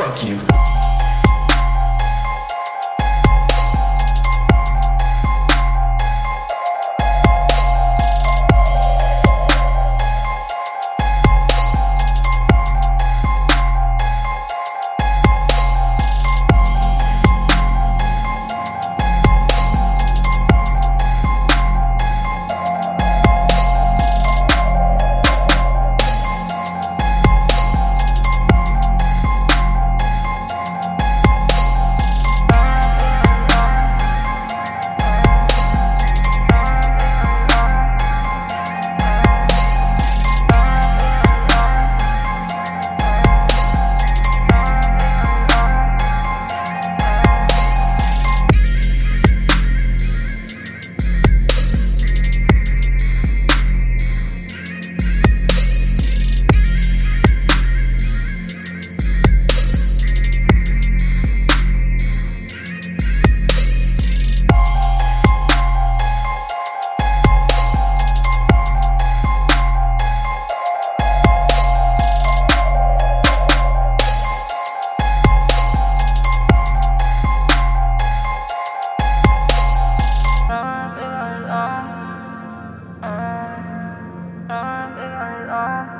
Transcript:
fuck you. Bye.